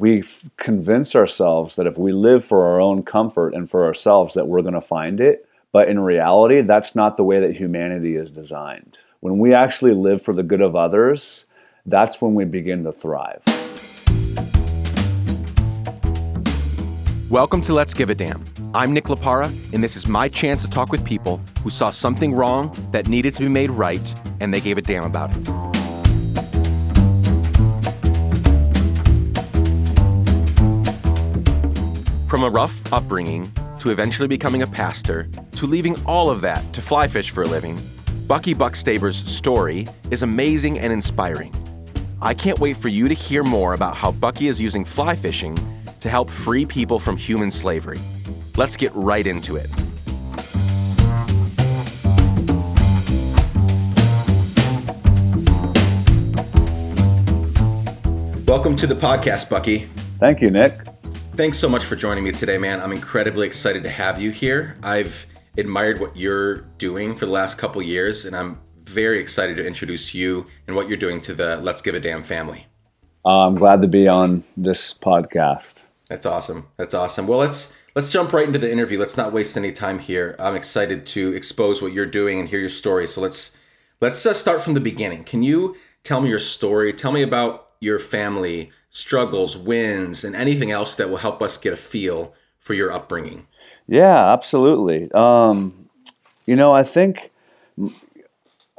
we convince ourselves that if we live for our own comfort and for ourselves that we're going to find it but in reality that's not the way that humanity is designed when we actually live for the good of others that's when we begin to thrive Welcome to Let's Give a Damn. I'm Nick Lapara, and this is my chance to talk with people who saw something wrong that needed to be made right, and they gave a damn about it. From a rough upbringing to eventually becoming a pastor to leaving all of that to fly fish for a living, Bucky Buckstaber's story is amazing and inspiring. I can't wait for you to hear more about how Bucky is using fly fishing to help free people from human slavery. Let's get right into it. Welcome to the podcast, Bucky. thank you nick Thanks so much for joining me today, man. I'm incredibly excited to have you here. I've admired what you're doing for the last couple years, and I'm very excited to introduce you and what you're doing to the Let's Give a Damn family. uh, i'm glad to be on this podcast That's awesome. That's awesome. Well, let's let's jump right into the interview. Let's not waste any time here. I'm excited to expose what you're doing and hear your story. So let's let's uh, start from the beginning. Can you tell me your story? Tell me about your family struggles, wins, and anything else that will help us get a feel for your upbringing. Yeah, absolutely. Um, you know, I think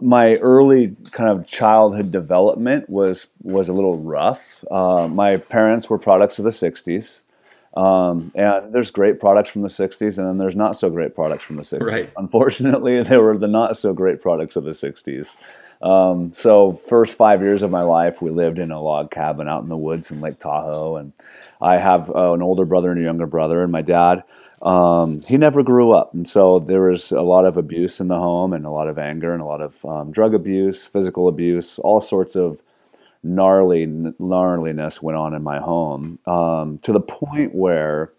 my early kind of childhood development was was a little rough. Uh, my parents were products of the '60s, um, and there's great products from the '60s, and then there's not so great products from the '60s. Right. Unfortunately, they were the not so great products of the '60s. Um, so first five years of my life, we lived in a log cabin out in the woods in Lake Tahoe, and I have uh, an older brother and a younger brother, and my dad. Um, he never grew up, and so there was a lot of abuse in the home, and a lot of anger, and a lot of um, drug abuse, physical abuse, all sorts of gnarly gnarliness went on in my home. Um, to the point where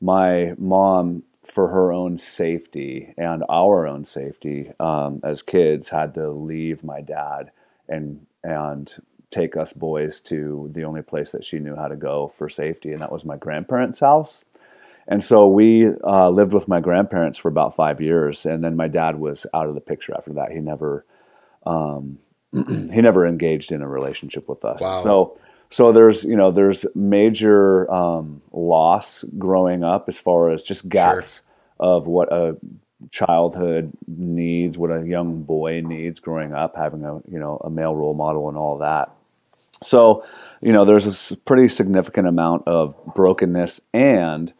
my mom for her own safety and our own safety um, as kids had to leave my dad and and take us boys to the only place that she knew how to go for safety and that was my grandparents house. And so we uh, lived with my grandparents for about five years and then my dad was out of the picture after that. He never um, he never engaged in a relationship with us. Wow. so so there's you know there's major um, loss growing up as far as just gaps of what a childhood needs, what a young boy needs growing up, having a you know a male role model and all that. So you know there's a pretty significant amount of brokenness and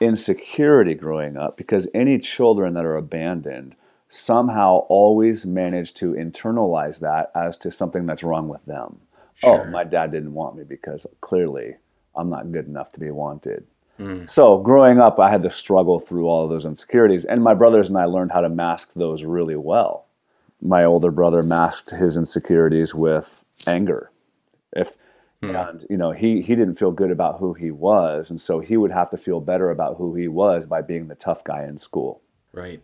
insecurity growing up because any children that are abandoned somehow always manage to internalize that as to something that's wrong with them. Sure. Oh, my dad didn't want me because clearly I'm not good enough to be wanted. So growing up, I had to struggle through all of those insecurities, and my brothers and I learned how to mask those really well. My older brother masked his insecurities with anger. If and you know he he didn't feel good about who he was, and so he would have to feel better about who he was by being the tough guy in school. Right.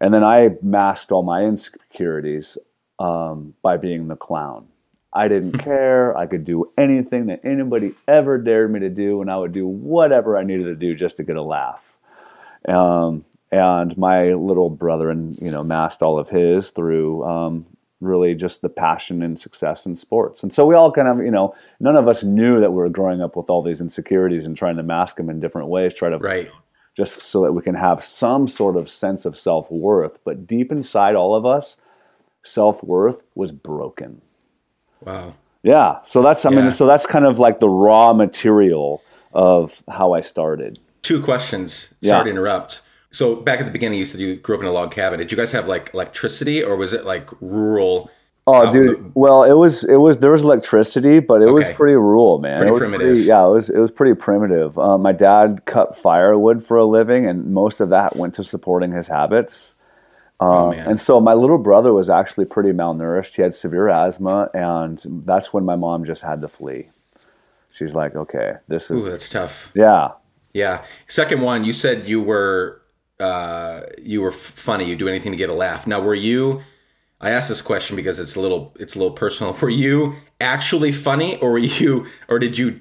And then I masked all my insecurities um, by being the clown. I didn't care. I could do anything that anybody ever dared me to do, and I would do whatever I needed to do just to get a laugh. Um, and my little brother, and you know, masked all of his through um, really just the passion and success in sports. And so we all kind of, you know, none of us knew that we were growing up with all these insecurities and trying to mask them in different ways, try to Right. just so that we can have some sort of sense of self worth. But deep inside all of us, self worth was broken. Wow. Yeah. So that's, I Yeah. mean, so that's kind of like the raw material of how I started. Two questions. Yeah. Sorry to interrupt. So back at the beginning, you said you grew up in a log cabin. Did you guys have like electricity, or was it like rural? Oh, dude. Well, it was it was there was electricity, but it was pretty rural, man. Pretty primitive. yeah, it was it was pretty primitive. Uh, my dad cut firewood for a living, and most of that went to supporting his habits. Oh Um, and so my little brother was actually pretty malnourished. He had severe asthma, and that's when my mom just had to flee. She's like, okay, this is Ooh, that's tough. yeah, Yeah. Second one, you said you were uh, you were funny. You do anything to get a laugh. Now, were you? I asked this question because it's a little it's a little personal. Were you actually funny, or were you, or did you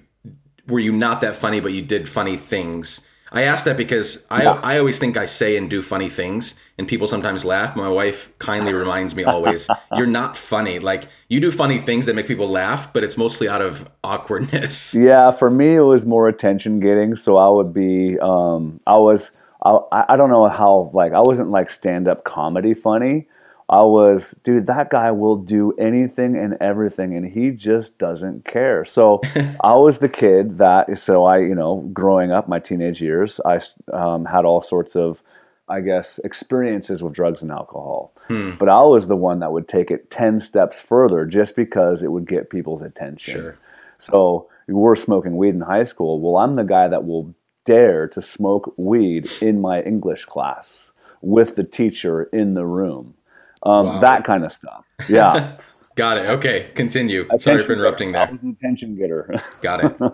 were you not that funny, but you did funny things? I ask that because I Yeah. I always think I say and do funny things, and people sometimes laugh. My wife kindly reminds me always, "You're not funny. Like you do funny things that make people laugh, but it's mostly out of awkwardness." Yeah, for me it was more attention getting. So I would be, um, I was, I, I don't know how, like, I wasn't like stand up comedy funny. I was, dude, that guy will do anything and everything, and he just doesn't care. So I was the kid that, so I, you know, growing up, my teenage years, I um, had all sorts of, I guess, experiences with drugs and alcohol. But I was the one that would take it 10 steps further just because it would get people's attention. Sure. So we were smoking weed in high school. Well, I'm the guy that will dare to smoke weed in my English class with the teacher in the room. Um, Wow. That kind of stuff. Yeah. Got it. Okay, continue. Sorry for interrupting getter. I there. was an attention getter. Got it.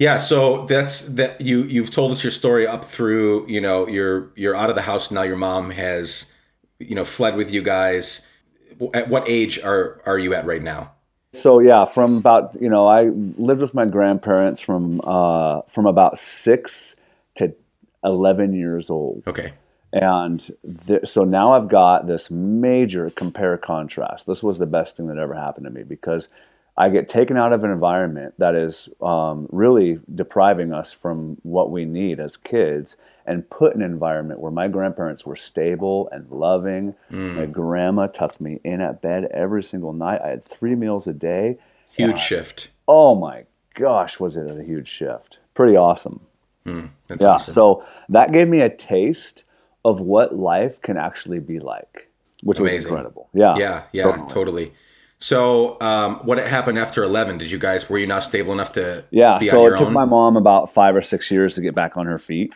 Yeah, so that's that you you've told us your story up through, you know, you're you're out of the house now your mom has you know fled with you guys. At what age are are you at right now? so yeah, from about you know, I lived with my grandparents from uh, from about six to eleven years old. Okay. And th- so now I've got this major compare contrast. This was the best thing that ever happened to me because I get taken out of an environment that is um, really depriving us from what we need as kids and put in an environment where my grandparents were stable and loving. My grandma tucked me in at bed every single night. I had three meals a day. Huge shift. Oh my gosh, was it a huge shift? Pretty awesome. That's Yeah. awesome. So that gave me a taste of what life can actually be like, which was incredible. Yeah. Yeah, yeah, Totally. totally. So, um, what happened after eleven? Did you guys were you not stable enough to Yeah. So it took own? my mom about five or six years to get back on her feet.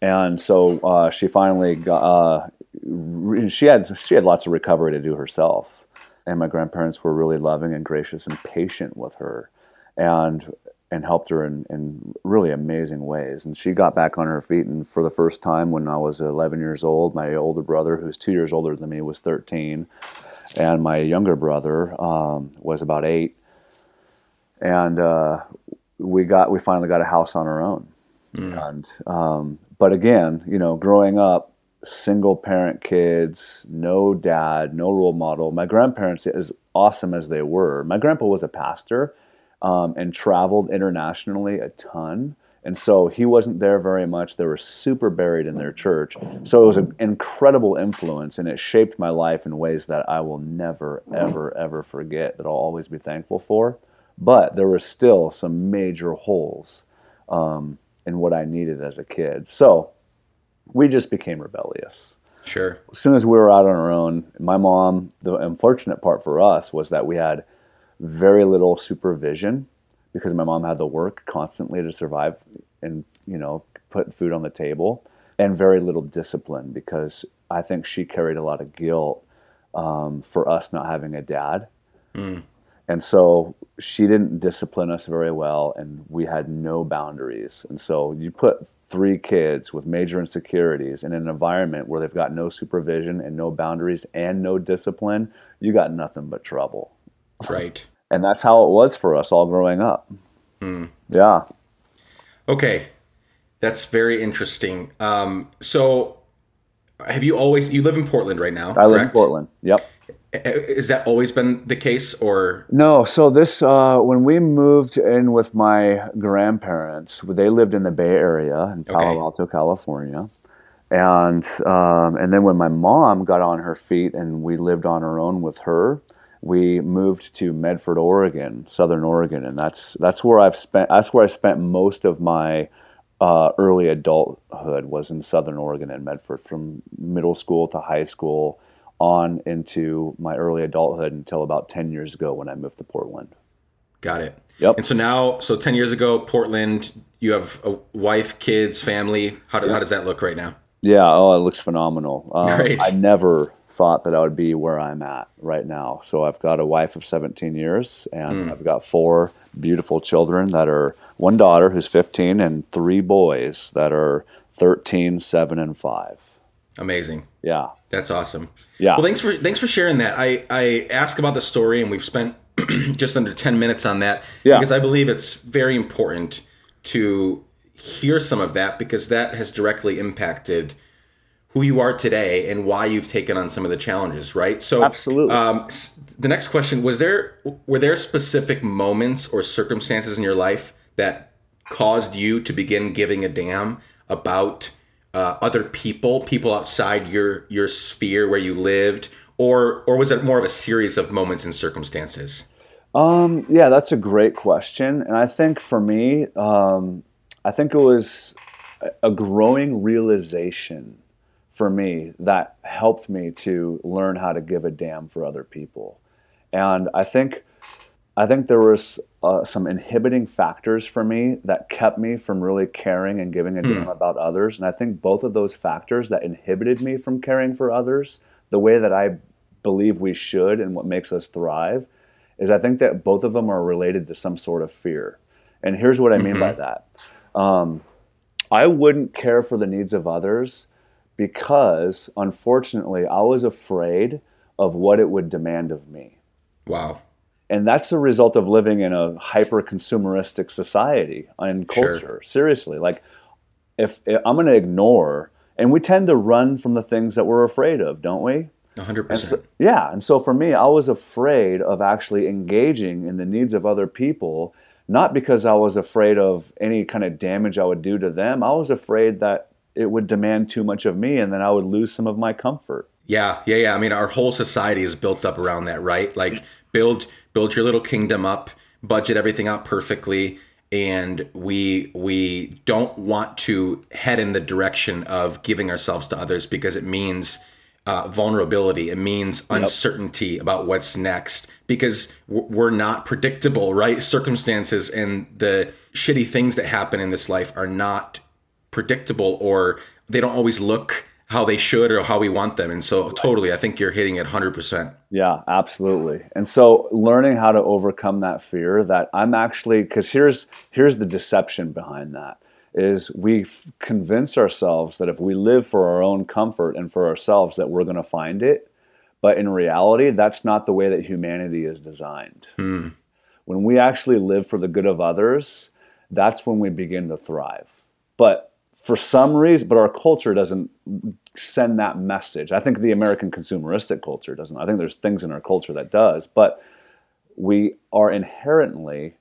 And so uh, she finally got, uh, re- she had, she had lots of recovery to do herself. And my grandparents were really loving and gracious and patient with her and, and helped her in, in really amazing ways. And she got back on her feet. And for the first time when I was 11 years old, my older brother, who's two years older than me, was 13. And my younger brother um, was about eight. And uh, we got we finally got a house on our own. And um, but again, you know, growing up, single parent kids, no dad, no role model. My grandparents, as awesome as they were, my grandpa was a pastor um, and traveled internationally a ton. And so he wasn't there very much. They were super buried in their church. So it was an incredible influence, and it shaped my life in ways that I will never, ever, ever forget, that I'll always be thankful for. But there were still some major holes um, in what I needed as a kid. So we just became rebellious Sure. as soon as we were out on our own, my mom, the unfortunate part for us was that we had very little supervision because my mom had to work constantly to survive and, you know, put food on the table, and very little discipline because I think she carried a lot of guilt um, for us not having a dad. And so she didn't discipline us very well, and we had no boundaries. And so you put three kids with major insecurities in an environment where they've got no supervision and no boundaries and no discipline, you got nothing but trouble. Right. And that's how it was for us all growing up. Yeah. Okay, that's very interesting. Um, so, have you always you live in Portland right now? I live in? Portland. Yep. Is that always been the case, or No, so this uh, when we moved in with my grandparents, they lived in the Bay Area in Palo Okay. Alto, California, and um, and then when my mom got on her feet and we lived on our own with her, we moved to Medford, Oregon, Southern Oregon, and that's that's where I've spent that's where I spent most of my uh, early adulthood was in Southern Oregon and Medford, from middle school to high school on into my early adulthood until about 10 years ago when I moved to Portland. got it? Yep. And so now, so ten years ago, Portland. You have a wife, kids, family. How, do, how does that look right now? Yeah, oh, it looks phenomenal. Um, Great. I never thought that I would be where I'm at right now. So I've got a wife of 17 years, and Hmm. I've got four beautiful children that are one daughter who's 15, and three boys that are 13, 7, and 5. Amazing. Yeah. That's awesome. Yeah. Well, thanks for thanks for sharing that. I I ask about the story, and we've spent just under 10 minutes on that Yeah. because I believe it's very important to hear some of that because that has directly impacted who you are today and why you've taken on some of the challenges, right? So, Absolutely. Um, the next question was there were there specific moments or circumstances in your life that caused you to begin giving a damn about uh, other people, people outside your your sphere where you lived, or or was it more of a series of moments and circumstances? Um, yeah, that's a great question, and I think for me, um, I think it was a- a growing realization for me that helped me to learn how to give a damn for other people, and I think I think there was uh, some inhibiting factors for me that kept me from really caring and giving a damn about others, and I think both of those factors that inhibited me from caring for others the way that I believe we should and what makes us thrive is I think that both of them are related to some sort of fear. And here's what I mean by that. Um, I wouldn't care for the needs of others because, unfortunately, I was afraid of what it would demand of me. Wow. And that's a result of living in a hyper consumeristic society and Sure. culture. Seriously, like if, if I'm going to ignore, and we tend to run from the things that we're afraid of, don't we? 100%. Yeah, and so for me, I was afraid of actually engaging in the needs of other people, not because I was afraid of any kind of damage I would do to them. I was afraid that it would demand too much of me and then I would lose some of my comfort. Yeah, yeah, yeah. I mean, our whole society is built up around that, right? Like build build your little kingdom up, budget everything out perfectly, and we we don't want to head in the direction of giving ourselves to others because it means uh, vulnerability. It means uncertainty about what's next because we're not predictable, right? Circumstances and the shitty things that happen in this life are not predictable or they don't always look how they should or how we want them. And so totally, I think you're hitting it 100%. Yeah, absolutely. And so learning how to overcome that fear that I'm actually cuz here's here's the deception behind that is we convince ourselves that if we live for our own comfort and for ourselves that we're going to find it. But in reality, that's not the way that humanity is designed. Hmm. When we actually live for the good of others, that's when we begin to thrive. But for some reason, but our culture doesn't send that message. I think the American consumeristic culture doesn't. I think there's things in our culture that does, but we are inherently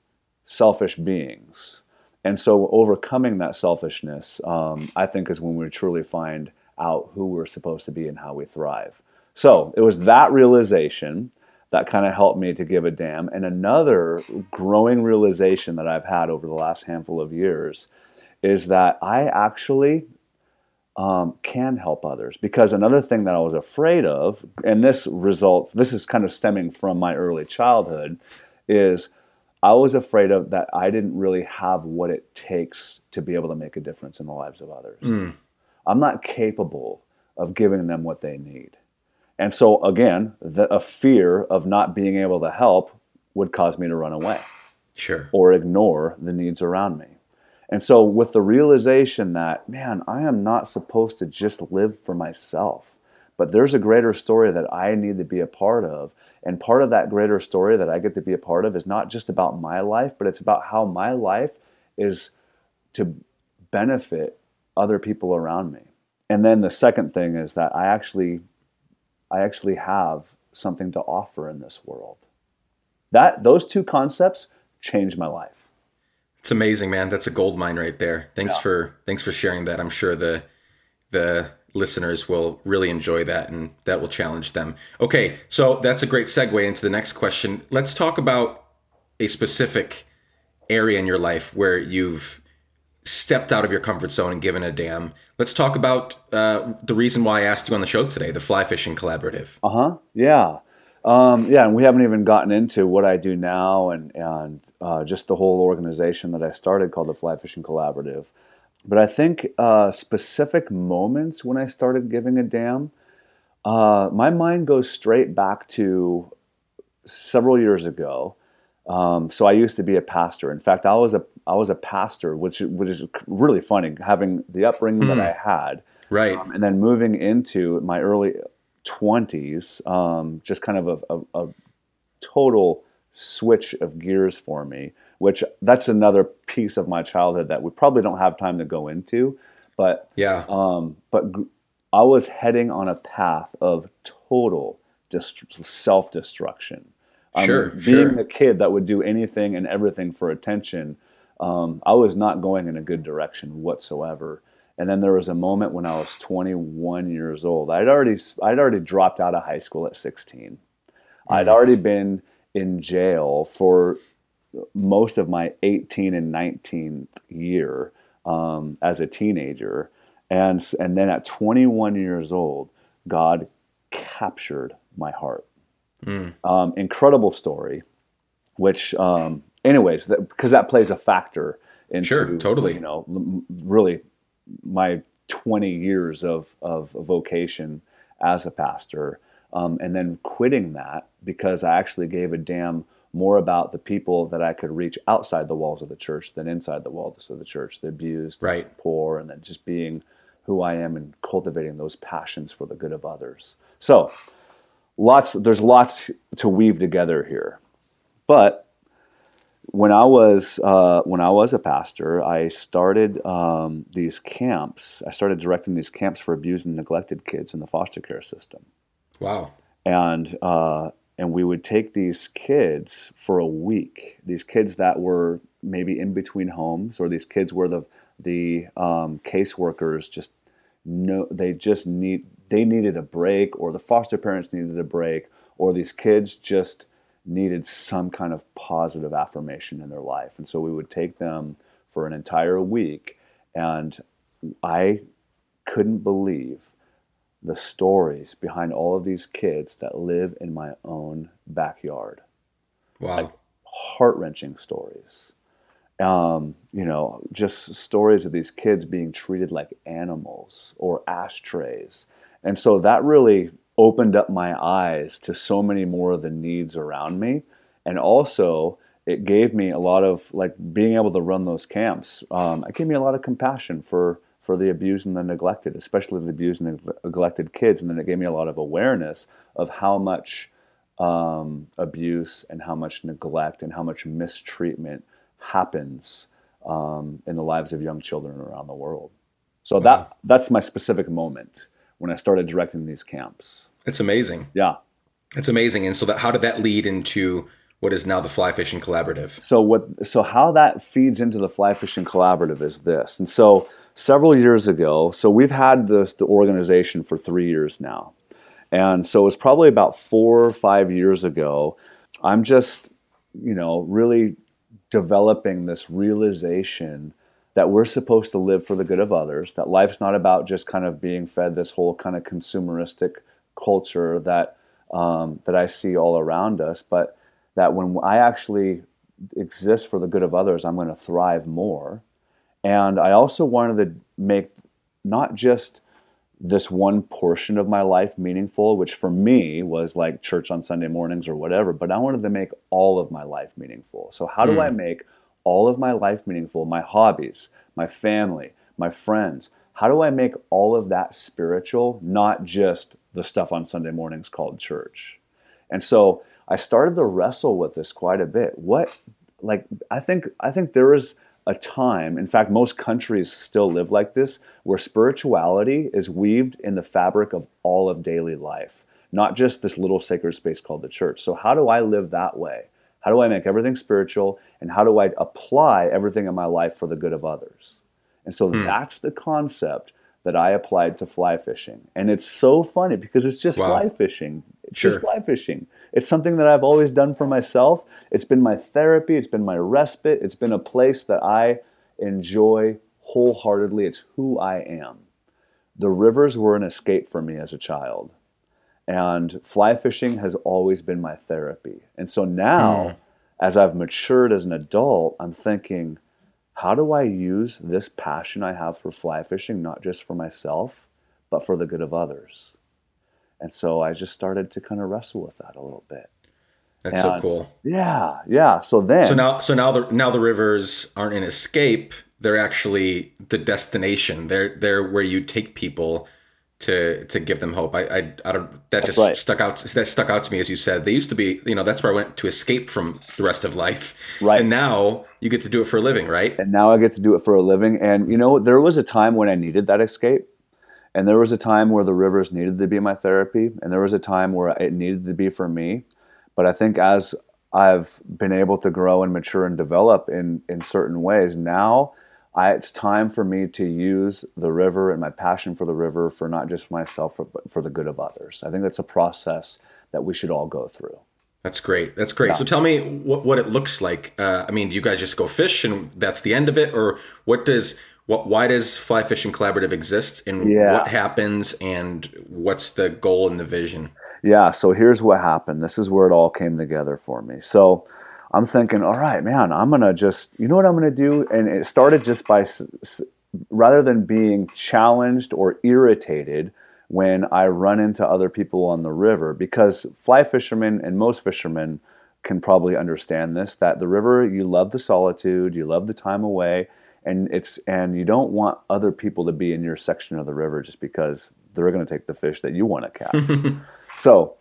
selfish beings. And so overcoming that selfishness, um, I think, is when we truly find out who we're supposed to be and how we thrive. So it was that realization that kind of helped me to give a damn. And another growing realization that I've had over the last handful of years is that I actually um, can help others. Because another thing that I was afraid of, and this results, this is kind of stemming from my early childhood, is I was afraid of that I didn't really have what it takes to be able to make a difference in the lives of others. I'm not capable of giving them what they need. And so, again, the, a fear of not being able to help would cause me to run away Sure. or ignore the needs around me. And so, with the realization that, man, I am not supposed to just live for myself, but there's a greater story that I need to be a part of. And part of that greater story that I get to be a part of is not just about my life, but it's about how my life is to benefit other people around me. And then the second thing is that I actually I actually have something to offer in this world. That those two concepts changed my life. It's amazing, man. That's a gold mine right there. Thanks Yeah. for thanks for sharing that. I'm sure the the listeners will really enjoy that and that will challenge them. Okay, so that's a great segue into the next question. Let's talk about a specific area in your life where you've stepped out of your comfort zone and given a damn. Let's talk about uh, the reason why I asked you on the show today, the Fly Fishing Collaborative. Uh huh. Yeah. Um, yeah, and we haven't even gotten into what I do now and and uh, just the whole organization that I started called the Fly Fishing Collaborative. But I think uh, specific moments when I started giving a damn, uh, my mind goes straight back to several years ago. Um, so I used to be a pastor. In fact, I was a I was a pastor, which which is really funny having the upbringing that I had Right. um, and then moving into my early 20s um, just kind of a, a, a total switch of gears for me, which that's another piece of my childhood that we probably don't have time to go into. But yeah, um, but I was heading on a path of total dist- self destruction. Um, sure, being sure. the kid that would do anything and everything for attention, um, I was not going in a good direction whatsoever. And then there was a moment when I was 21 years old. I'd already I'd already dropped out of high school at 16. Mm. I'd already been in jail for most of my 18 and 19th year um, as a teenager, and and then at 21 years old, God captured my heart. Mm. Um, incredible story, which, um, anyways, because that, that, plays a factor into sure, totally, you know, really my 20 years of, of vocation as a pastor. Um, and then quitting that because I actually gave a damn more about the people that I could reach outside the walls of the church than inside the walls of the church, the abused, right. poor, and then just being who I am and cultivating those passions for the good of others. So, lots there's lots to weave together here, but when I was uh, when I was a pastor, I started um, these camps. I started directing these camps for abused and neglected kids in the foster care system. Wow! And uh, and we would take these kids for a week. These kids that were maybe in between homes, or these kids where the the um, caseworkers just no, they just need they needed a break, or the foster parents needed a break, or these kids just needed some kind of positive affirmation in their life. And so we would take them for an entire week. And I couldn't believe the stories behind all of these kids that live in my own backyard. Wow. Like heart wrenching stories. Um, you know, just stories of these kids being treated like animals or ashtrays. And so that really opened up my eyes to so many more of the needs around me. And also, it gave me a lot of like being able to run those camps. Um, it gave me a lot of compassion for for the abused and the neglected, especially the abused and neglected kids. And then it gave me a lot of awareness of how much um, abuse and how much neglect and how much mistreatment happens um, in the lives of young children around the world. So wow. that that's my specific moment when I started directing these camps. It's amazing. Yeah. It's amazing. And so that how did that lead into what is now the Fly Fishing Collaborative? So what so how that feeds into the Fly Fishing Collaborative is this. And so several years ago, so we've had this the organization for 3 years now. And so it was probably about 4 or 5 years ago, I'm just, you know, really developing this realization that we're supposed to live for the good of others, that life's not about just kind of being fed this whole kind of consumeristic culture that um, that I see all around us, but that when I actually exist for the good of others, I'm going to thrive more. And I also wanted to make not just this one portion of my life meaningful, which for me was like church on Sunday mornings or whatever, but I wanted to make all of my life meaningful. So, how do mm. I make all of my life meaningful? My hobbies, my family, my friends. How do I make all of that spiritual, not just the stuff on Sunday mornings called church? And so I started to wrestle with this quite a bit. What, like, I think, I think there is a time, in fact, most countries still live like this, where spirituality is weaved in the fabric of all of daily life, not just this little sacred space called the church. So, how do I live that way? How do I make everything spiritual? And how do I apply everything in my life for the good of others? And so hmm. that's the concept that I applied to fly fishing. And it's so funny because it's just wow. fly fishing. Sure. just fly fishing. It's something that I've always done for myself. It's been my therapy, it's been my respite, it's been a place that I enjoy wholeheartedly. It's who I am. The rivers were an escape for me as a child. And fly fishing has always been my therapy. And so now, mm. as I've matured as an adult, I'm thinking, how do I use this passion I have for fly fishing, not just for myself, but for the good of others? And so I just started to kind of wrestle with that a little bit. That's and, so cool. Yeah, yeah. So then, so now, so now the now the rivers aren't an escape; they're actually the destination. They're they're where you take people to to give them hope. I I, I don't that That's just right. stuck out that stuck out to me as you said. They used to be, you know, that's where I went to escape from the rest of life. Right. And now you get to do it for a living, right? and now I get to do it for a living. And you know, there was a time when I needed that escape, and there was a time where the rivers needed to be my therapy, and there was a time where it needed to be for me. But I think as I've been able to grow and mature and develop in in certain ways, now I, it's time for me to use the river and my passion for the river for not just myself, but for the good of others. I think that's a process that we should all go through. That's great. That's great. So tell me what, what it looks like. Uh, I mean, do you guys just go fish and that's the end of it, or what does what? Why does Fly Fishing Collaborative exist, and Yeah. what happens, and what's the goal and the vision? Yeah, so here's what happened. This is where it all came together for me. So I'm thinking, all right, man, I'm going to just, you know what I'm going to do? And it started just by, s- s- rather than being challenged or irritated when I run into other people on the river, because fly fishermen and most fishermen can probably understand this that the river, you love the solitude, you love the time away. And it's and you don't want other people to be in your section of the river just because they're going to take the fish that you want to catch. So,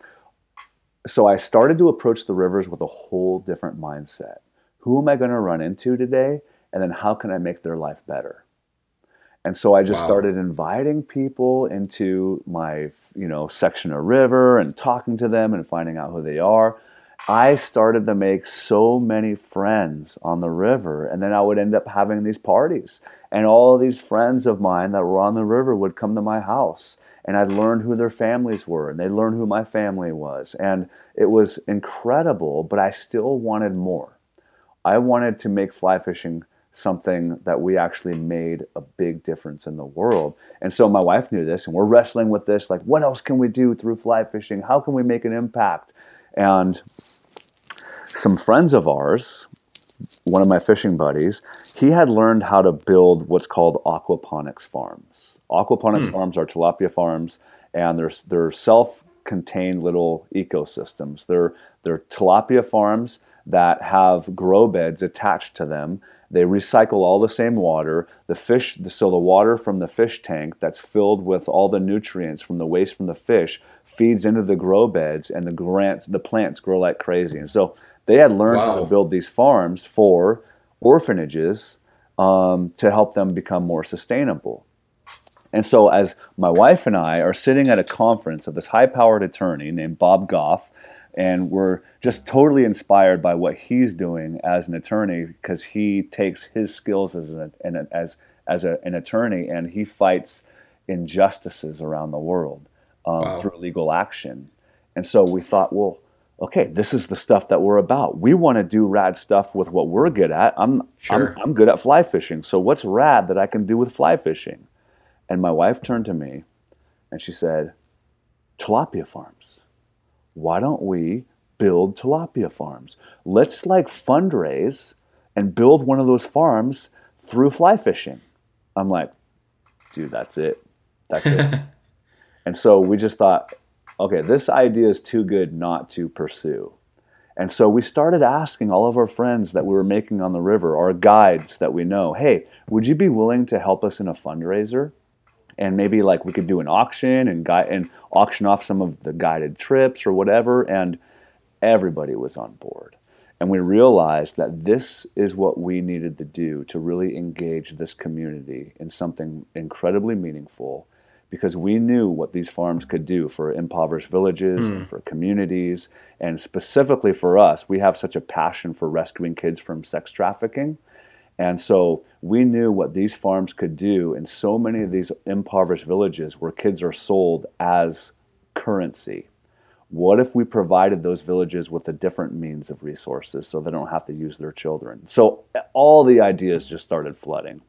so I started to approach the rivers with a whole different mindset. Who am I going to run into today? And then how can I make their life better? And so I just Wow. started inviting people into my, you know, section of river and talking to them and finding out who they are. I started to make so many friends on the river, and then I would end up having these parties. And all these friends of mine that were on the river would come to my house, and I'd learn who their families were, and they'd learn who my family was. And it was incredible, but I still wanted more. I wanted to make fly fishing something that we actually made a big difference in the world. And so my wife knew this, and we're wrestling with this like, what else can we do through fly fishing? How can we make an impact? And some friends of ours, one of my fishing buddies, he had learned how to build what's called aquaponics farms. Aquaponics hmm. farms are tilapia farms, and they're, they're self-contained little ecosystems. They're, they're tilapia farms that have grow beds attached to them. They recycle all the same water. The fish, so the water from the fish tank that's filled with all the nutrients from the waste from the fish feeds into the grow beds, and the grants, the plants grow like crazy. And so they had learned how to build these farms for orphanages um, to help them become more sustainable. And so, as my wife and I are sitting at a conference of this high powered attorney named Bob Goff, and we're just totally inspired by what he's doing as an attorney because he takes his skills as, a, an, as, as a, an attorney and he fights injustices around the world um, Wow. through legal action. And so we thought, well, okay, this is the stuff that we're about. We want to do rad stuff with what we're good at. I'm, Sure. I'm, I'm good at fly fishing. So what's rad that I can do with fly fishing? And my wife turned to me and she said, tilapia farms. Why don't we build tilapia farms? Let's like fundraise and build one of those farms through fly fishing. I'm like, dude, that's it. That's it. and so we just thought, okay, this idea is too good not to pursue. And so we started asking all of our friends that we were making on the river, our guides that we know, hey, would you be willing to help us in a fundraiser? And maybe like we could do an auction and guide and auction off some of the guided trips or whatever. And everybody was on board. And we realized that this is what we needed to do to really engage this community in something incredibly meaningful because we knew what these farms could do for impoverished villages and hmm. for communities. And specifically for us, we have such a passion for rescuing kids from sex trafficking. And so we knew what these farms could do in so many of these impoverished villages where kids are sold as currency. What if we provided those villages with a different means of resources so they don't have to use their children? So all the ideas just started flooding.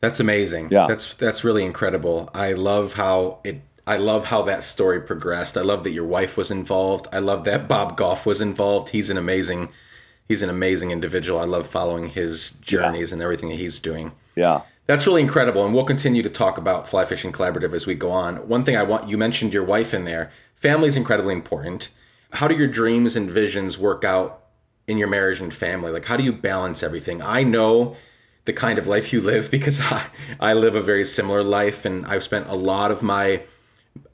That's amazing. Yeah. That's that's really incredible. I love how it I love how that story progressed. I love that your wife was involved. I love that Bob Goff was involved. He's an amazing he's an amazing individual. I love following his journeys and everything that he's doing. Yeah. That's really incredible, and we'll continue to talk about Fly Fishing Collaborative as we go on. One thing I want you mentioned your wife in there. Family is incredibly important. How do your dreams and visions work out in your marriage and family? Like, how do you balance everything? I know the kind of life you live because I, I live a very similar life, and I've spent a lot of my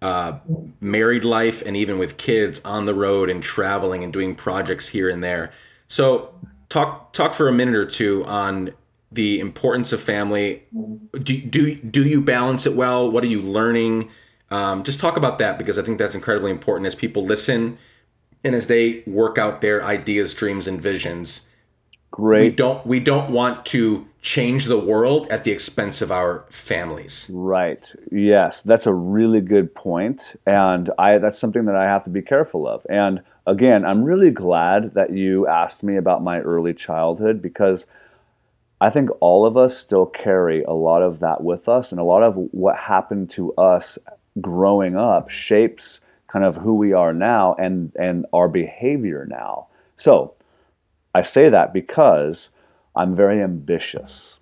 uh, married life and even with kids on the road and traveling and doing projects here and there. So talk talk for a minute or two on the importance of family. Do do do you balance it well? What are you learning? Um, just talk about that because I think that's incredibly important as people listen and as they work out their ideas, dreams, and visions. Great. We don't we don't want to change the world at the expense of our families. Right. Yes, that's a really good point, and I that's something that I have to be careful of. And again, I'm really glad that you asked me about my early childhood because I think all of us still carry a lot of that with us, and a lot of what happened to us growing up shapes kind of who we are now and and our behavior now. So I say that because I'm very ambitious.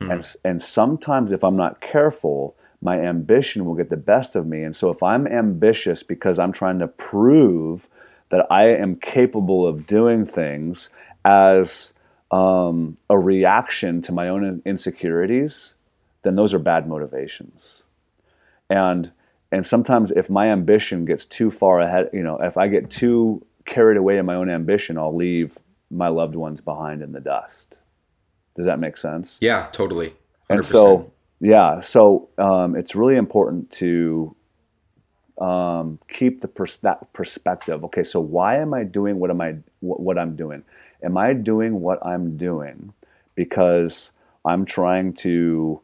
Mm. And and sometimes if I'm not careful, my ambition will get the best of me. And so if I'm ambitious because I'm trying to prove that I am capable of doing things as um, a reaction to my own insecurities, then those are bad motivations. And and sometimes if my ambition gets too far ahead, you know, if I get too carried away in my own ambition, I'll leave my loved ones behind in the dust. Does that make sense? Yeah, totally. 100%. And so, yeah, so um, it's really important to um, keep the pers- that perspective. Okay, so why am I doing what am I what, what I'm doing? Am I doing what I'm doing because I'm trying to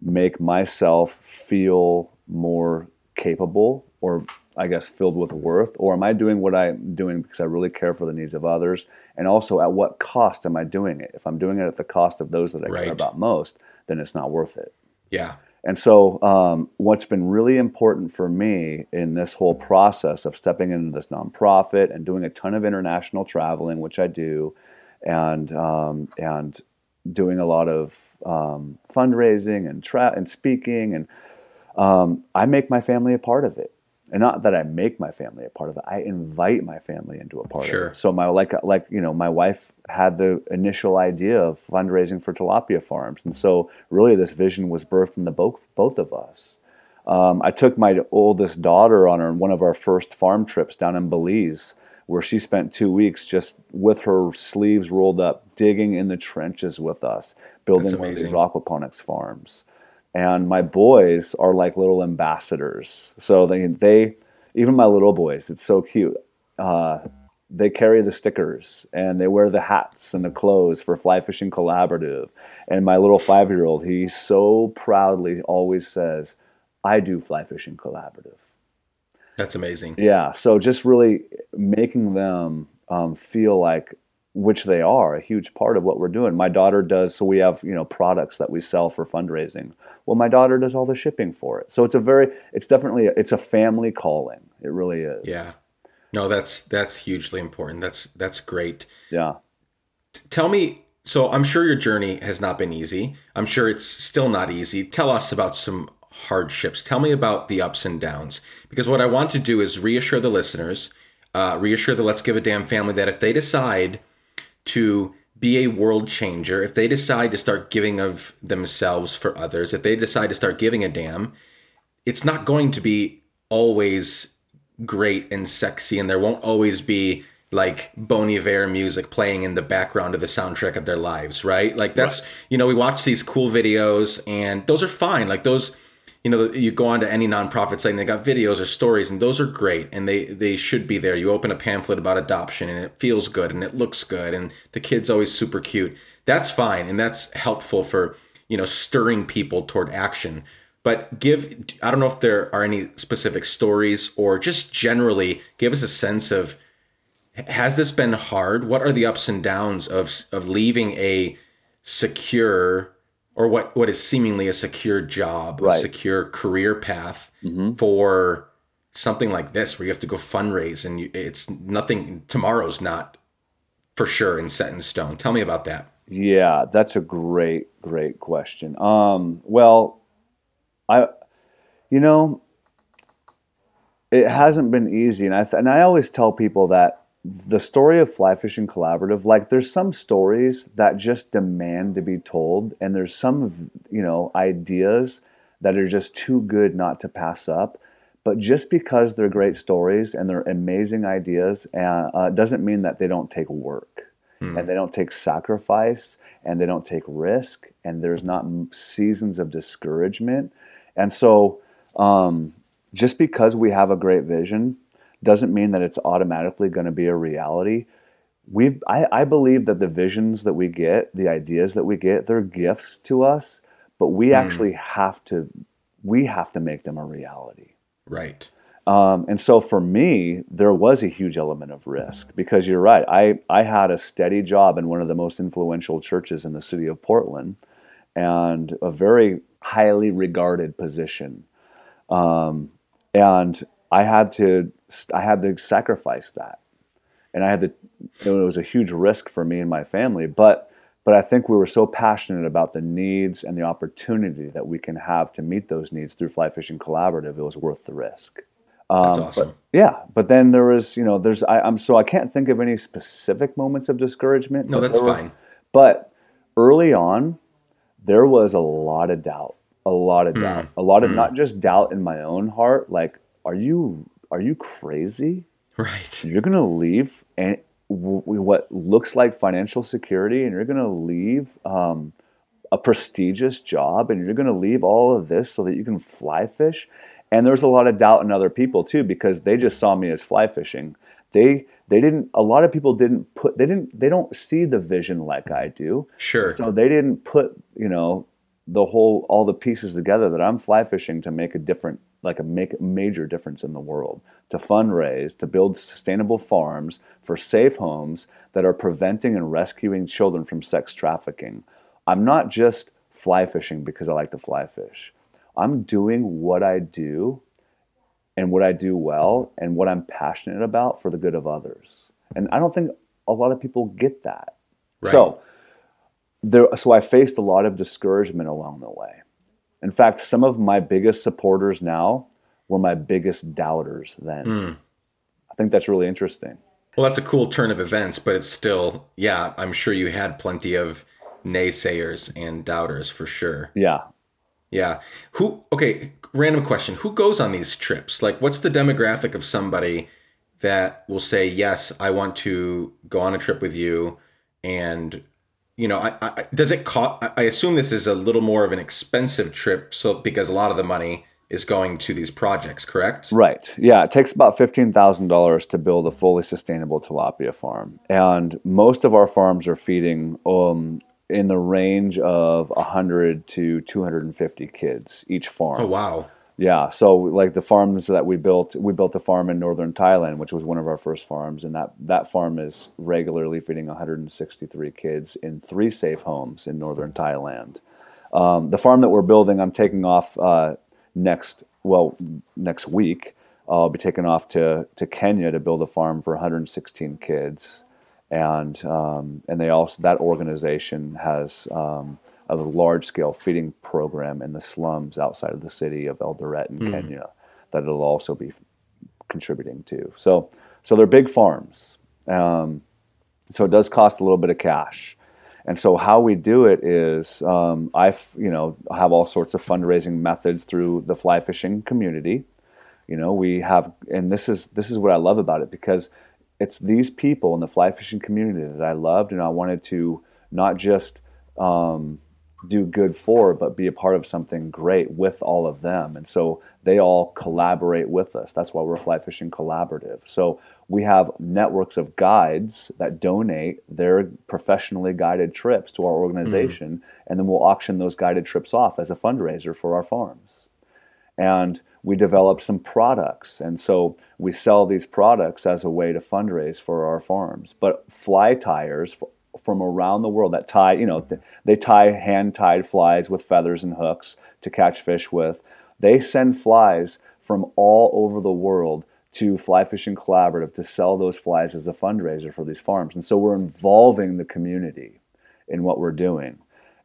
make myself feel more capable or I guess filled with worth? Or am I doing what I'm doing because I really care for the needs of others? And also, at what cost am I doing it? If I'm doing it at the cost of those that I right. care about most, then it's not worth it. Yeah. And so, um, what's been really important for me in this whole process of stepping into this nonprofit and doing a ton of international traveling, which I do, and um, and doing a lot of um, fundraising and tra- and speaking and um, I make my family a part of it. And not that I make my family a part of it, I invite my family into a part sure. of it. So my like like you know my wife had the initial idea of fundraising for tilapia farms, and so really this vision was birthed in the both both of us. Um, I took my oldest daughter on our, one of our first farm trips down in Belize, where she spent two weeks just with her sleeves rolled up, digging in the trenches with us, building one of these aquaponics farms and my boys are like little ambassadors. So they they even my little boys, it's so cute. Uh, they carry the stickers and they wear the hats and the clothes for Fly Fishing Collaborative. And my little five year old, he so proudly always says, "I do Fly Fishing Collaborative." That's amazing. Yeah. So just really making them um, feel like which they are a huge part of what we're doing. My daughter does so we have, you know, products that we sell for fundraising. Well, my daughter does all the shipping for it. So it's a very it's definitely a, it's a family calling. It really is. Yeah. No, that's that's hugely important. That's that's great. Yeah. T- tell me so I'm sure your journey has not been easy. I'm sure it's still not easy. Tell us about some hardships. Tell me about the ups and downs because what I want to do is reassure the listeners, uh, reassure the Let's Give a Damn family that if they decide to be a world changer, if they decide to start giving of themselves for others, if they decide to start giving a damn, it's not going to be always great and sexy, and there won't always be like Bon Iver music playing in the background of the soundtrack of their lives, right? Like that's right. you know we watch these cool videos, and those are fine. Like those you know you go on to any nonprofit site and they got videos or stories and those are great and they they should be there. You open a pamphlet about adoption and it feels good and it looks good and the kid's always super cute. That's fine and that's helpful for you know stirring people toward action. But give i don't know if there are any specific stories or just generally give us a sense of has this been hard? What are the ups and downs of of leaving a secure or what what is seemingly a secure job, right. a secure career path mm-hmm. for something like this, where you have to go fundraise and you, it's nothing. Tomorrow's not for sure and set in stone. Tell me about that. Yeah, that's a great great question. Um, well, I, you know, it hasn't been easy, and I th- and I always tell people that the story of Fly Fishing Collaborative, like there's some stories that just demand to be told, and there's some, you know, ideas that are just too good not to pass up. But just because they're great stories and they're amazing ideas, uh, uh, doesn't mean that they don't take work Hmm. and they don't take sacrifice and they don't take risk and there's not seasons of discouragement. And so, um, just because we have a great vision doesn't mean that it's automatically going to be a reality. We've, I, I believe that the visions that we get, the ideas that we get, they're gifts to us, but we actually have to, we have to make them a reality. Right. Um, and so for me, there was a huge element of risk because you're right. I, I had a steady job in one of the most influential churches in the city of Portland and a very highly regarded position. Um, and I had to I had to sacrifice that, and I had to. It was a huge risk for me and my family, but but I think we were so passionate about the needs and the opportunity that we can have to meet those needs through Fly Fishing Collaborative. It was worth the risk. That's Um, awesome. But, yeah, but then there was, you know, there's, I, I'm so I can't think of any specific moments of discouragement. No, that's were- fine. But early on, there was a lot of doubt, a lot of doubt, a lot of not just doubt in my own heart, like, are you, are you crazy? Right. You're gonna leave and what looks like financial security, and you're gonna leave um, a prestigious job, and you're gonna leave all of this so that you can fly fish. And there's a lot of doubt in other people too because they just saw me as fly fishing. They they didn't. A lot of people didn't put. They didn't. They don't see the vision like I do. Sure. So they didn't put, you know, the whole all the pieces together that I'm fly fishing to make a different like a make major difference in the world, to fundraise, to build sustainable farms for safe homes that are preventing and rescuing children from sex trafficking. I'm not just fly fishing because I like to fly fish. I'm doing what I do and what I do well and what I'm passionate about for the good of others. And I don't think a lot of people get that. Right. So there so I faced a lot of discouragement along the way. In fact, some of my biggest supporters now were my biggest doubters then. Hmm. I think that's really interesting. Well, that's a cool turn of events, but it's still, yeah, I'm sure you had plenty of naysayers and doubters for sure. Yeah. Yeah. Who, okay, random question. Who goes on these trips? Like, what's the demographic of somebody that will say, yes, I want to go on a trip with you? And, you know, I, I, does it cost, I assume this is a little more of an expensive trip. So, because a lot of the money is going to these projects, correct? Right. Yeah. It takes about $15,000 to build a fully sustainable tilapia farm. And most of our farms are feeding um, in the range of 100 to 250 kids each farm. Oh, wow. Yeah, so like the farms that we built, we built a farm in northern Thailand, which was one of our first farms, and that that farm is regularly feeding 163 kids in three safe homes in northern Thailand. Um, the farm that we're building, I'm taking off uh, next well next week. I'll be taking off to to Kenya to build a farm for 116 kids, and um, and they also that organization has um, a large scale feeding program in the slums outside of the city of Eldoret in Kenya that it'll also be contributing to. So so they're big farms. Um, so it does cost a little bit of cash. And so how we do it is um, I you know have all sorts of fundraising methods through the fly fishing community. You know we have and this is this is what I love about it because it's these people in the fly fishing community that I loved and I wanted to not just um, do good for, but be a part of something great with all of them. And so they all collaborate with us. That's why we're Fly Fishing Collaborative. So we have networks of guides that donate their professionally guided trips to our organization, hmm. and then we'll auction those guided trips off as a fundraiser for our farms. And we develop some products. And so we sell these products as a way to fundraise for our farms. But fly tyers from around the world that tie, you know, they tie hand tied flies with feathers and hooks to catch fish with. They send flies from all over the world to Fly Fishing Collaborative to sell those flies as a fundraiser for these farms. And so we're involving the community in what we're doing.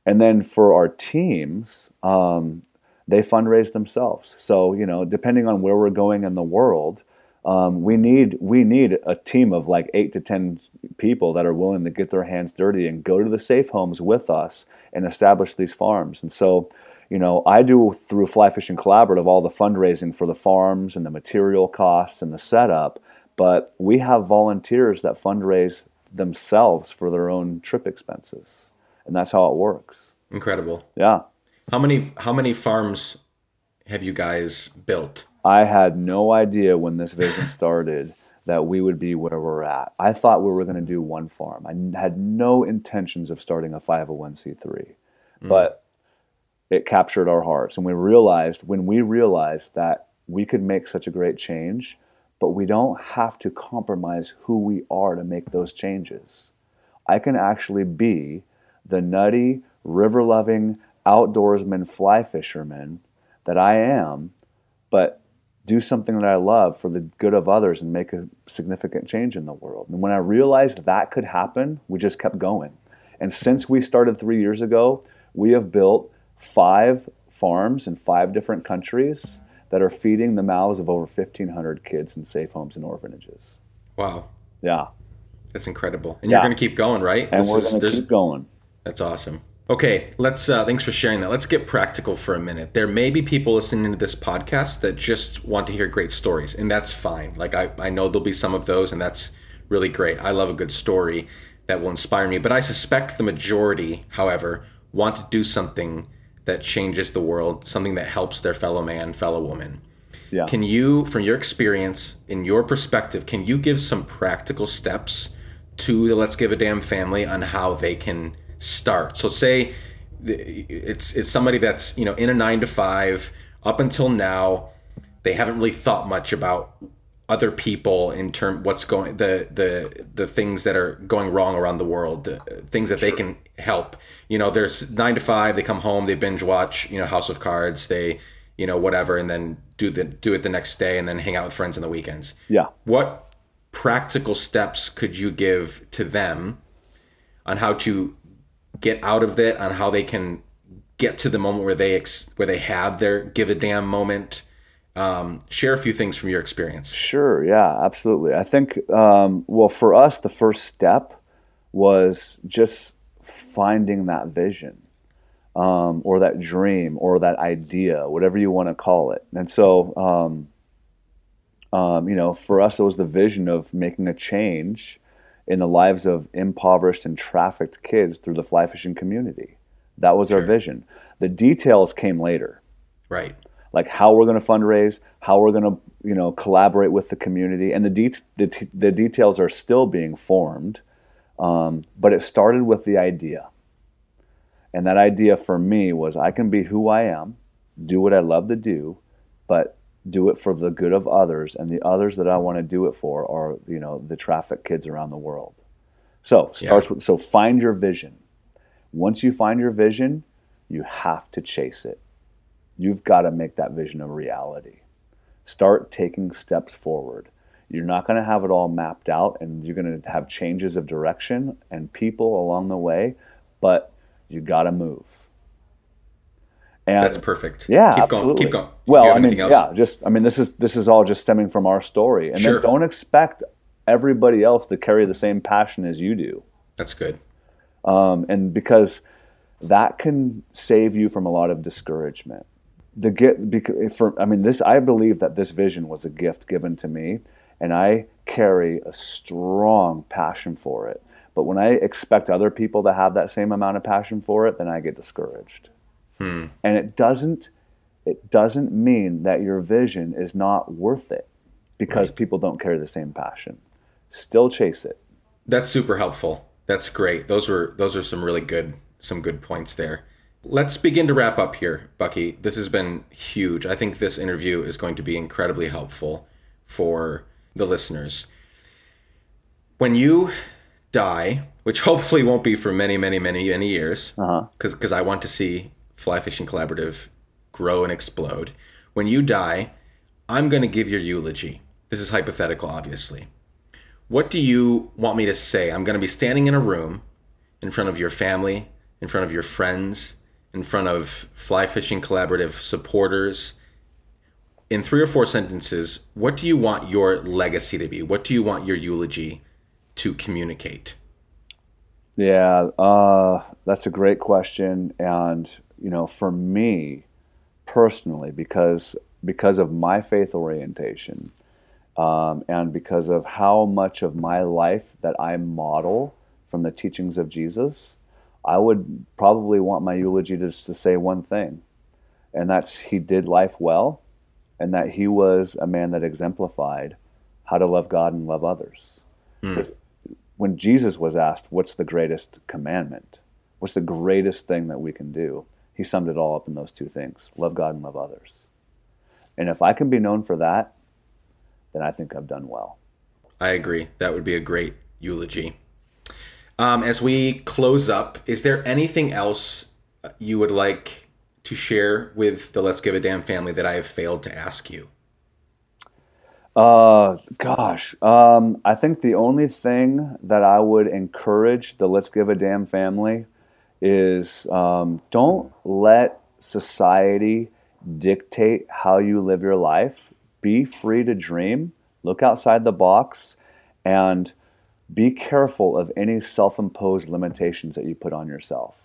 And then for our teams, um, they fundraise themselves. So you know, depending on where we're going in the world, um, we need we need a team of like eight to ten people that are willing to get their hands dirty and go to the safe homes with us and establish these farms. And so, you know, I do through Fly Fishing Collaborative all the fundraising for the farms and the material costs and the setup, but we have volunteers that fundraise themselves for their own trip expenses. And that's how it works. Incredible. Yeah. How many how many farms have you guys built? I had no idea when this vision started that we would be where we're at. I thought we were going to do one farm. I had no intentions of starting a 501c3. Mm. But it captured our hearts and we realized when we realized that we could make such a great change, but we don't have to compromise who we are to make those changes. I can actually be the nutty, river loving, outdoorsman, fly fisherman that I am, but do something that I love for the good of others and make a significant change in the world. And when I realized that could happen, we just kept going. And since we started three years ago, we have built five farms in five different countries that are feeding the mouths of over 1,500 kids in safe homes and orphanages. Wow. Yeah. That's incredible. And yeah. you're going to keep going, right? And this we're going to keep going. That's awesome. Okay, let's. Uh, thanks for sharing that. Let's get practical for a minute. There may be people listening to this podcast that just want to hear great stories, and that's fine. Like I, I know there'll be some of those, and that's really great. I love a good story that will inspire me. But I suspect the majority, however, want to do something that changes the world, something that helps their fellow man, fellow woman. Yeah. Can you, from your experience, in your perspective, can you give some practical steps to the Let's Give a Damn family on how they can start? So, say it's it's somebody that's you know in a nine to five up until now, they haven't really thought much about other people in term what's going the the the things that are going wrong around the world the things that sure. they can help you know there's nine to five they come home they binge watch you know house of cards they you know whatever and then do the do it the next day and then hang out with friends on the weekends yeah what practical steps could you give to them on how to get out of it on how they can get to the moment where they ex- where they have their give a damn moment um, share a few things from your experience. Sure. Yeah, absolutely. I think, um, well, for us, the first step was just finding that vision um, or that dream or that idea, whatever you want to call it. And so, um, um, you know, for us, it was the vision of making a change in the lives of impoverished and trafficked kids through the fly fishing community. That was sure. our vision. The details came later. Right like how we're going to fundraise, how we're going to you know collaborate with the community, and the de- the, t- the details are still being formed. Um, but it started with the idea, and that idea for me was I can be who I am, do what I love to do, but do it for the good of others, and the others that I want to do it for are you know the traffic kids around the world. So starts yeah. with so find your vision. Once you find your vision, you have to chase it You've got to make that vision a reality. Start taking steps forward. You're not going to have it all mapped out and you're going to have changes of direction and people along the way, but you got to move. And That's perfect. Yeah, keep absolutely. going. Keep going. Well, I mean, yeah, just I mean, this is this is all just stemming from our story, and sure. then don't expect everybody else to carry the same passion as you do. That's good. Um, and because that can save you from a lot of discouragement the get because for I mean this I believe that this vision was a gift given to me and I carry a strong passion for it. But when I expect other people to have that same amount of passion for it, then I get discouraged. Hmm. And it doesn't it doesn't mean that your vision is not worth it because right. people don't carry the same passion. Still chase it. That's super helpful. That's great. Those were those are some really good some good points there. Let's begin to wrap up here, Bucky. This has been huge. I think this interview is going to be incredibly helpful for the listeners. When you die, which hopefully won't be for many, many, many, many years, because uh-huh. because I want to see Fly Fishing Collaborative grow and explode. When you die, I'm going to give your eulogy. This is hypothetical, obviously. What do you want me to say? I'm going to be standing in a room in front of your family, in front of your friends, in front of Fly Fishing Collaborative supporters in three or four sentences, what do you want your legacy to be? What do you want your eulogy to communicate? Yeah, uh, that's a great question. And you know, for me personally, because because of my faith orientation, um, and because of how much of my life that I model from the teachings of Jesus, I would probably want my eulogy just to say one thing, and that's he did life well, and that he was a man that exemplified how to love God and love others. Mm. When Jesus was asked, "What's the greatest commandment? What's the greatest thing that we can do?" He summed it all up in those two things: love God and love others. And if I can be known for that, then I think I've done well. I agree. That would be a great eulogy. Um, as we close up, is there anything else you would like to share with the Let's Give a Damn family that I have failed to ask you? Uh, gosh, um, I think the only thing that I would encourage the Let's Give a Damn family is um, don't let society dictate how you live your life. Be free to dream, look outside the box, and be careful of any self imposed limitations that you put on yourself.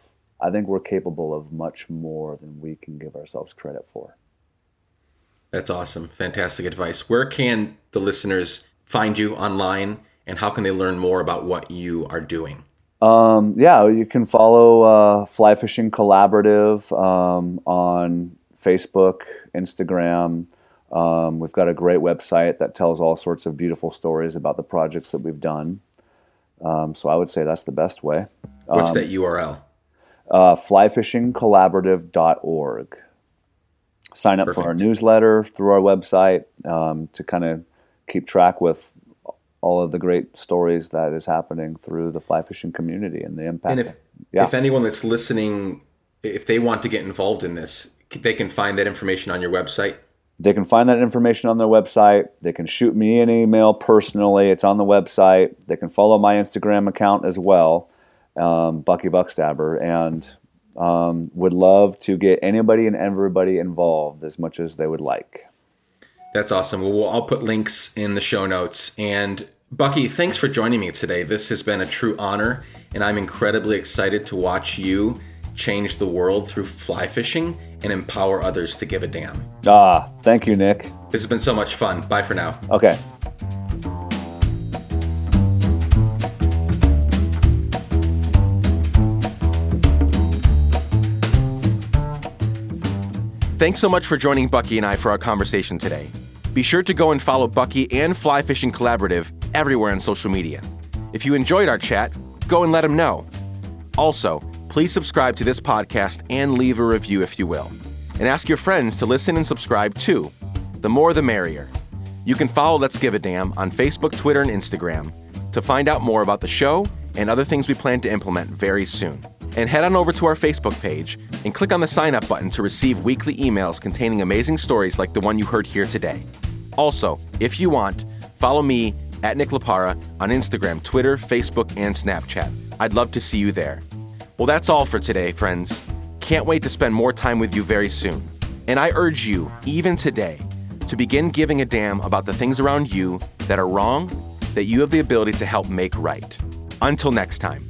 I think we're capable of much more than we can give ourselves credit for. That's awesome. Fantastic advice. Where can the listeners find you online and how can they learn more about what you are doing? Um, yeah, you can follow uh, Fly Fishing Collaborative um, on Facebook, Instagram. Um, we've got a great website that tells all sorts of beautiful stories about the projects that we've done. Um, so I would say that's the best way. What's um, that URL? Uh, flyfishingcollaborative.org. Sign up Perfect. for our newsletter through our website um, to kind of keep track with all of the great stories that is happening through the fly fishing community and the impact. And if, yeah. if anyone that's listening, if they want to get involved in this, they can find that information on your website. They can find that information on their website. They can shoot me an email personally. It's on the website. They can follow my Instagram account as well, um, Bucky Buckstaff, and um, would love to get anybody and everybody involved as much as they would like. That's awesome. Well, I'll put links in the show notes. And Bucky, thanks for joining me today. This has been a true honor, and I'm incredibly excited to watch you change the world through fly fishing and empower others to give a damn. Ah, thank you, Nick. This has been so much fun. Bye for now. Okay. Thanks so much for joining Bucky and I for our conversation today. Be sure to go and follow Bucky and Fly Fishing Collaborative everywhere on social media. If you enjoyed our chat, go and let him know. Also, please subscribe to this podcast and leave a review if you will. And ask your friends to listen and subscribe too. The more the merrier. You can follow Let's Give a Damn on Facebook, Twitter, and Instagram to find out more about the show and other things we plan to implement very soon. And head on over to our Facebook page and click on the sign up button to receive weekly emails containing amazing stories like the one you heard here today. Also, if you want, follow me at Nick LaPara on Instagram, Twitter, Facebook, and Snapchat. I'd love to see you there. Well, that's all for today, friends. Can't wait to spend more time with you very soon. And I urge you, even today, to begin giving a damn about the things around you that are wrong that you have the ability to help make right. Until next time.